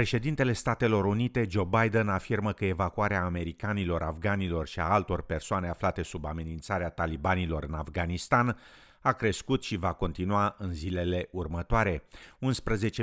Președintele Statelor Unite, Joe Biden, afirmă că evacuarea americanilor, afganilor și a altor persoane aflate sub amenințarea talibanilor în Afganistan a crescut și va continua în zilele următoare.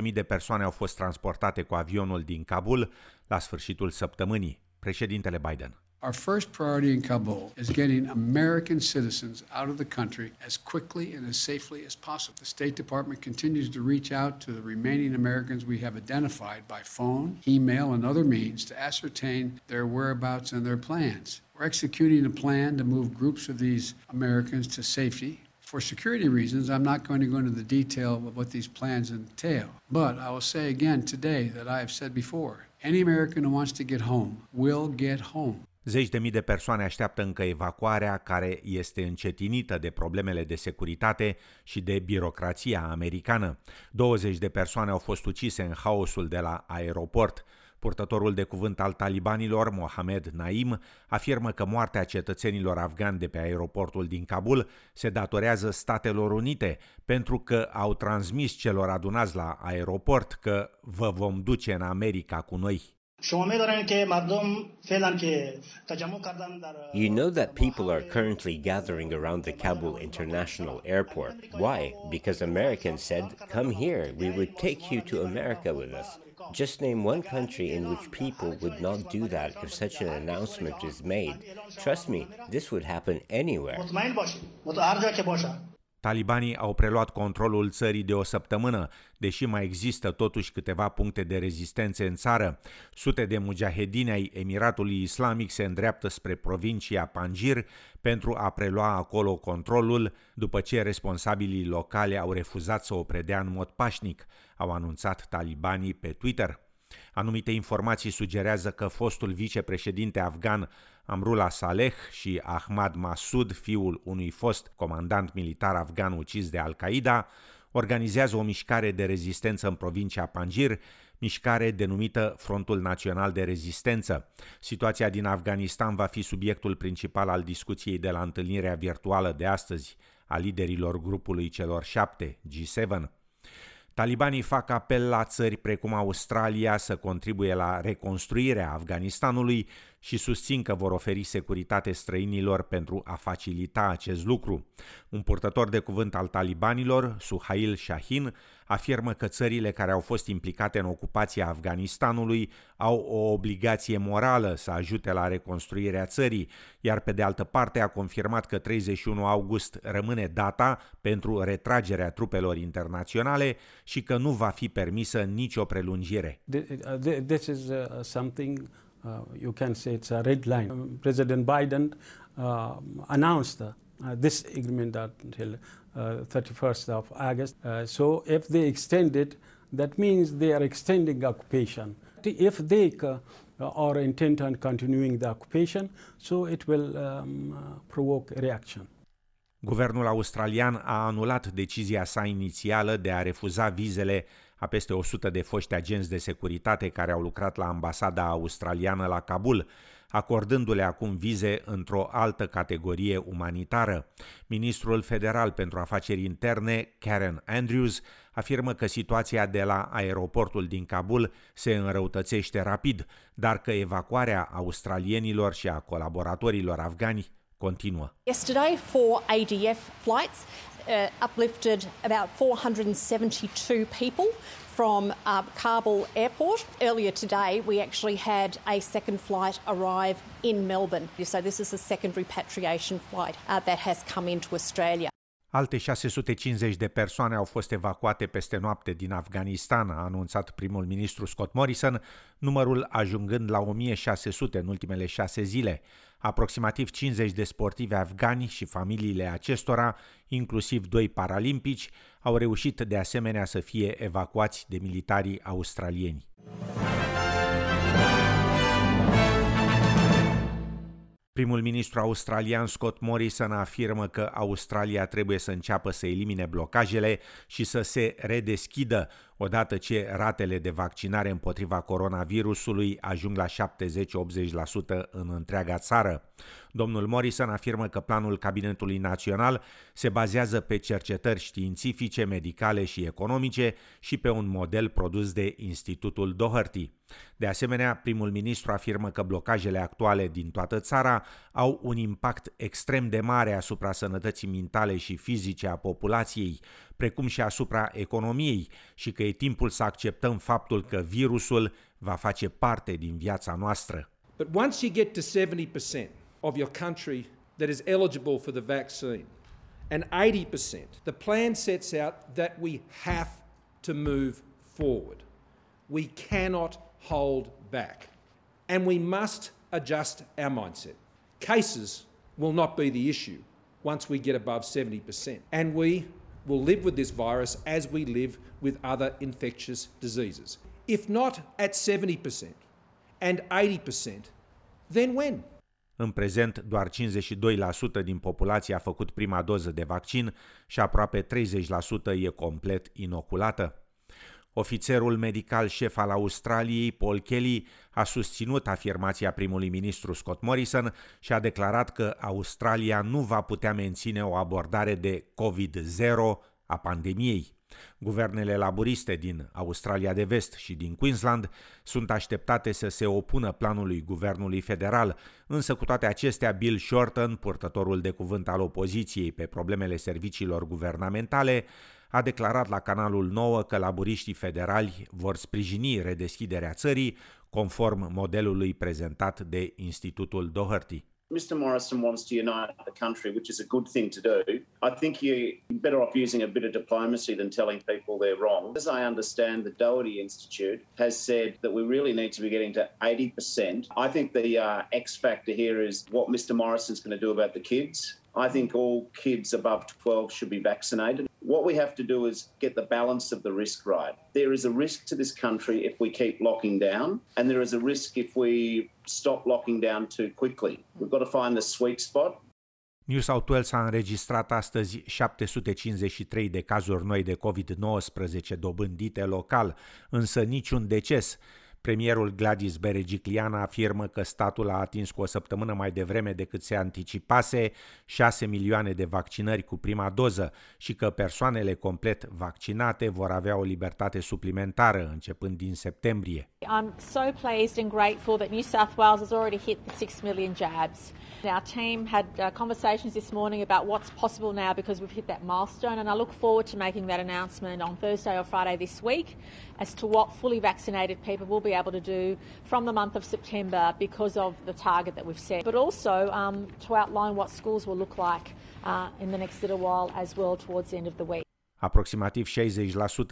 11.000 de persoane au fost transportate cu avionul din Kabul la sfârșitul săptămânii. Președintele Biden. Our first priority in Kabul is getting American citizens out of the country as quickly and as safely as possible. The State Department continues to reach out to the remaining Americans we have identified by phone, email, and other means to ascertain their whereabouts and their plans. We're executing a plan to move groups of these Americans to safety. For security reasons, I'm not going to go into the detail of what these plans entail. But I will say again today that I have said before any American who wants to get home will get home. Zeci de mii de persoane așteaptă încă evacuarea, care este încetinită de problemele de securitate și de birocrația americană. 20 de persoane au fost ucise în haosul de la aeroport. Purtătorul de cuvânt al talibanilor, Mohamed Naim, afirmă că moartea cetățenilor afgani de pe aeroportul din Kabul se datorează Statelor Unite pentru că au transmis celor adunați la aeroport că vă vom duce în America cu noi. You know that people are currently gathering around the Kabul International Airport. Why? Because Americans said, Come here, we would take you to America with us. Just name one country in which people would not do that if such an announcement is made. Trust me, this would happen anywhere. Talibanii au preluat controlul țării de o săptămână, deși mai există totuși câteva puncte de rezistență în țară. Sute de mujahedini ai Emiratului Islamic se îndreaptă spre provincia Panjir pentru a prelua acolo controlul, după ce responsabilii locale au refuzat să o predea în mod pașnic, au anunțat talibanii pe Twitter. Anumite informații sugerează că fostul vicepreședinte afgan Amrullah Saleh și Ahmad Masud, fiul unui fost comandant militar afgan ucis de Al-Qaeda, organizează o mișcare de rezistență în provincia Panjir, mișcare denumită Frontul Național de Rezistență. Situația din Afganistan va fi subiectul principal al discuției de la întâlnirea virtuală de astăzi a liderilor grupului celor șapte, G7. Talibanii fac apel la țări precum Australia să contribuie la reconstruirea Afganistanului și susțin că vor oferi securitate străinilor pentru a facilita acest lucru. Un purtător de cuvânt al talibanilor, Suhail Shahin, afirmă că țările care au fost implicate în ocupația Afganistanului au o obligație morală să ajute la reconstruirea țării, iar pe de altă parte a confirmat că 31 august rămâne data pentru retragerea trupelor internaționale și că nu va fi permisă nicio prelungire. This is uh, something uh, you can say it's a red line. Um, President Biden uh, announced uh, this agreement until 31st uh, of August. Uh, so if they extend it, that means they are extending occupation. If they are intent on continuing the occupation, so it will um, provoke reaction. Guvernul australian a anulat decizia sa inițială de a refuza vizele a peste 100 de foști agenți de securitate care au lucrat la ambasada australiană la Kabul, acordându-le acum vize într-o altă categorie umanitară. Ministrul federal pentru afaceri interne, Karen Andrews, afirmă că situația de la aeroportul din Kabul se înrăutățește rapid, dar că evacuarea australienilor și a colaboratorilor afgani continuă. Yesterday, four ADF flights uh, uplifted about 472 people from uh, Kabul airport. Earlier today, we actually had a second flight arrive in Melbourne. So, this is a second repatriation flight uh, that has come into Australia. Alte 650 de persoane au fost evacuate peste noapte din Afganistan, a anunțat primul ministru Scott Morrison, numărul ajungând la 1600 în ultimele șase zile. Aproximativ 50 de sportivi afgani și familiile acestora, inclusiv doi paralimpici, au reușit de asemenea să fie evacuați de militarii australieni. Primul ministru australian Scott Morrison afirmă că Australia trebuie să înceapă să elimine blocajele și să se redeschidă, odată ce ratele de vaccinare împotriva coronavirusului ajung la 70-80% în întreaga țară. Domnul Morrison afirmă că planul Cabinetului Național se bazează pe cercetări științifice, medicale și economice și pe un model produs de Institutul Doherty. De asemenea, primul ministru afirmă că blocajele actuale din toată țara au un impact extrem de mare asupra sănătății mentale și fizice a populației, precum și asupra economiei și că e timpul să acceptăm faptul că virusul va face parte din viața noastră. But once you get to 70% of your country that is eligible for the vaccine and 80%, the plan sets out that we have to move forward. We cannot hold back. And we must adjust our mindset. Cases will not be the issue once we get above 70%. And we will live with this virus as we live with other infectious diseases. If not at 70% and 80%, then when? În prezent, doar 52% din populație a făcut prima doză de vaccin și aproape 30% e complet inoculată. Ofițerul medical șef al Australiei, Paul Kelly, a susținut afirmația primului ministru Scott Morrison și a declarat că Australia nu va putea menține o abordare de COVID-0 a pandemiei. Guvernele laburiste din Australia de Vest și din Queensland sunt așteptate să se opună planului guvernului federal, însă cu toate acestea Bill Shorten, purtătorul de cuvânt al opoziției pe problemele serviciilor guvernamentale, a declarat la canalul 9 că laburiștii federali vor sprijini redeschiderea țării conform modelului prezentat de Institutul Doherty. Mr Morrison wants to unite the country, which is a good thing to do. I think you're better off using a bit of diplomacy than telling people they're wrong. As I understand, the Doherty Institute has said that we really need to be getting to 80%. I think the uh, X factor here is what Mr Morrison's going to do about the kids. I think all kids above 12 should be vaccinated. What we have to do is get the balance of the risk right. There is a risk to this country if we keep locking down, and there is a risk if we stop locking down too quickly. We've got to find the sweet spot. New South Wales a înregistrat astăzi 753 de cazuri noi de COVID-19 dobândite local, însă niciun deces. Premierul Gladys Berejiklian afirmă că statul a atins cu o săptămână mai devreme decât se anticipase 6 milioane de vaccinări cu prima doză și că persoanele complet vaccinate vor avea o libertate suplimentară începând din septembrie. I'm so pleased and grateful that New South Wales has already hit the 6 million jabs. Our team had uh, conversations this morning about what's possible now because we've hit that milestone and I look forward to making that announcement on Thursday or Friday this week as to what fully vaccinated people will be able to do from the month of September because of the target that we've set, but also um, to outline what schools will look like uh, in the next little while as well towards the end of the week. Aproximativ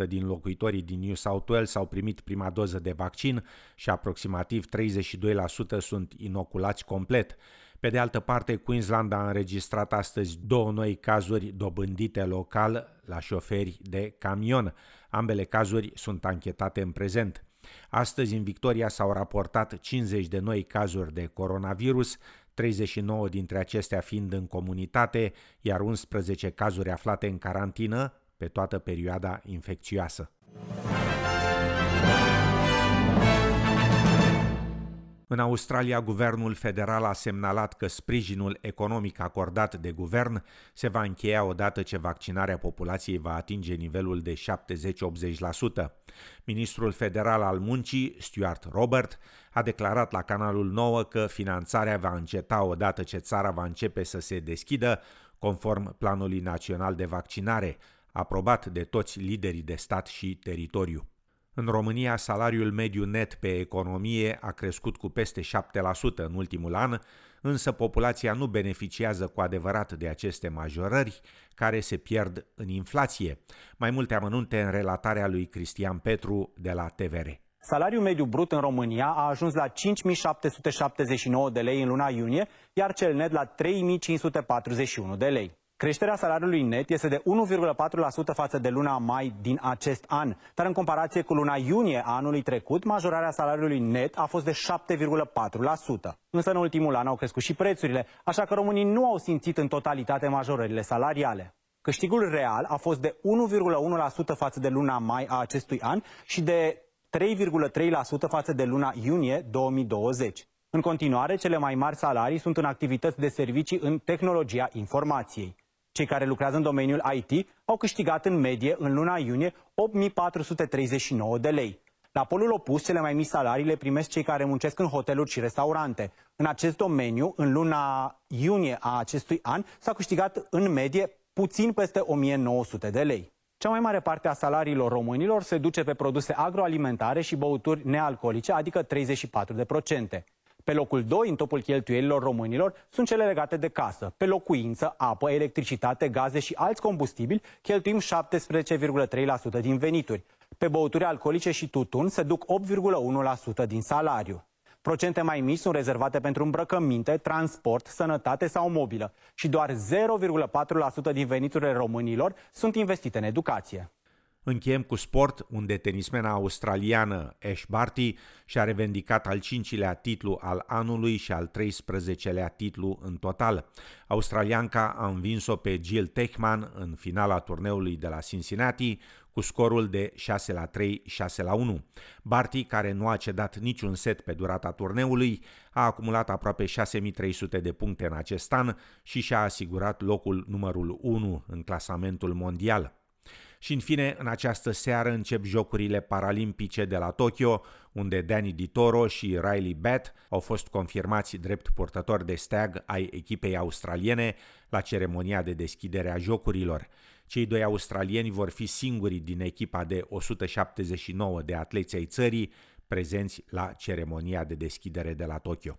60% din locuitorii din New South Wales au primit prima doză de vaccin și aproximativ 32% sunt inoculați complet. Pe de altă parte, Queensland a înregistrat astăzi două noi cazuri dobândite local la șoferi de camion. Ambele cazuri sunt anchetate în prezent. Astăzi în Victoria s-au raportat 50 de noi cazuri de coronavirus, 39 dintre acestea fiind în comunitate, iar 11 cazuri aflate în carantină pe toată perioada infecțioasă. În Australia, guvernul federal a semnalat că sprijinul economic acordat de guvern se va încheia odată ce vaccinarea populației va atinge nivelul de 70-80%. Ministrul federal al muncii, Stuart Robert, a declarat la canalul 9 că finanțarea va înceta odată ce țara va începe să se deschidă, conform planului național de vaccinare, aprobat de toți liderii de stat și teritoriu. În România, salariul mediu net pe economie a crescut cu peste 7% în ultimul an, însă populația nu beneficiază cu adevărat de aceste majorări, care se pierd în inflație. Mai multe amănunte în relatarea lui Cristian Petru de la TVR. Salariul mediu brut în România a ajuns la 5.779 de lei în luna iunie, iar cel net la 3.541 de lei. Creșterea salariului net este de 1,4% față de luna mai din acest an, dar în comparație cu luna iunie a anului trecut, majorarea salariului net a fost de 7,4%. Însă în ultimul an au crescut și prețurile, așa că românii nu au simțit în totalitate majorările salariale. Câștigul real a fost de 1,1% față de luna mai a acestui an și de 3,3% față de luna iunie 2020. În continuare, cele mai mari salarii sunt în activități de servicii în tehnologia informației. Cei care lucrează în domeniul IT au câștigat în medie în luna iunie 8439 de lei. La polul opus, cele mai mici salarii le primesc cei care muncesc în hoteluri și restaurante. În acest domeniu, în luna iunie a acestui an, s-a câștigat în medie puțin peste 1900 de lei. Cea mai mare parte a salariilor românilor se duce pe produse agroalimentare și băuturi nealcoolice, adică 34%. Pe locul 2, în topul cheltuielilor românilor, sunt cele legate de casă. Pe locuință, apă, electricitate, gaze și alți combustibili cheltuim 17,3% din venituri. Pe băuturi alcoolice și tutun se duc 8,1% din salariu. Procente mai mici sunt rezervate pentru îmbrăcăminte, transport, sănătate sau mobilă și doar 0,4% din veniturile românilor sunt investite în educație. Încheiem cu sport, unde tenismena australiană Ash Barty și-a revendicat al cincilea titlu al anului și al 13-lea titlu în total. Australianca a învins-o pe Jill Techman în finala turneului de la Cincinnati cu scorul de 6 la 3, 6 la 1. Barty, care nu a cedat niciun set pe durata turneului, a acumulat aproape 6300 de puncte în acest an și și-a asigurat locul numărul 1 în clasamentul mondial. Și în fine, în această seară încep Jocurile Paralimpice de la Tokyo, unde Danny Di Toro și Riley Bett au fost confirmați drept purtători de steag ai echipei australiene la ceremonia de deschidere a Jocurilor. Cei doi australieni vor fi singurii din echipa de 179 de atleți ai țării prezenți la ceremonia de deschidere de la Tokyo.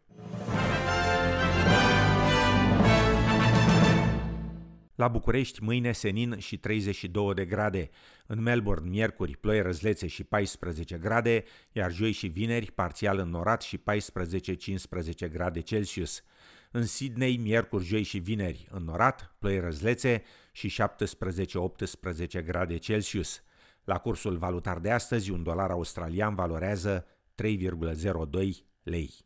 La București, mâine senin și 32 de grade. În Melbourne, miercuri, ploi răzlețe și 14 grade, iar joi și vineri, parțial înnorat și 14-15 grade Celsius. În Sydney, miercuri, joi și vineri, înnorat, ploi răzlețe și 17-18 grade Celsius. La cursul valutar de astăzi, un dolar australian valorează 3,02 lei.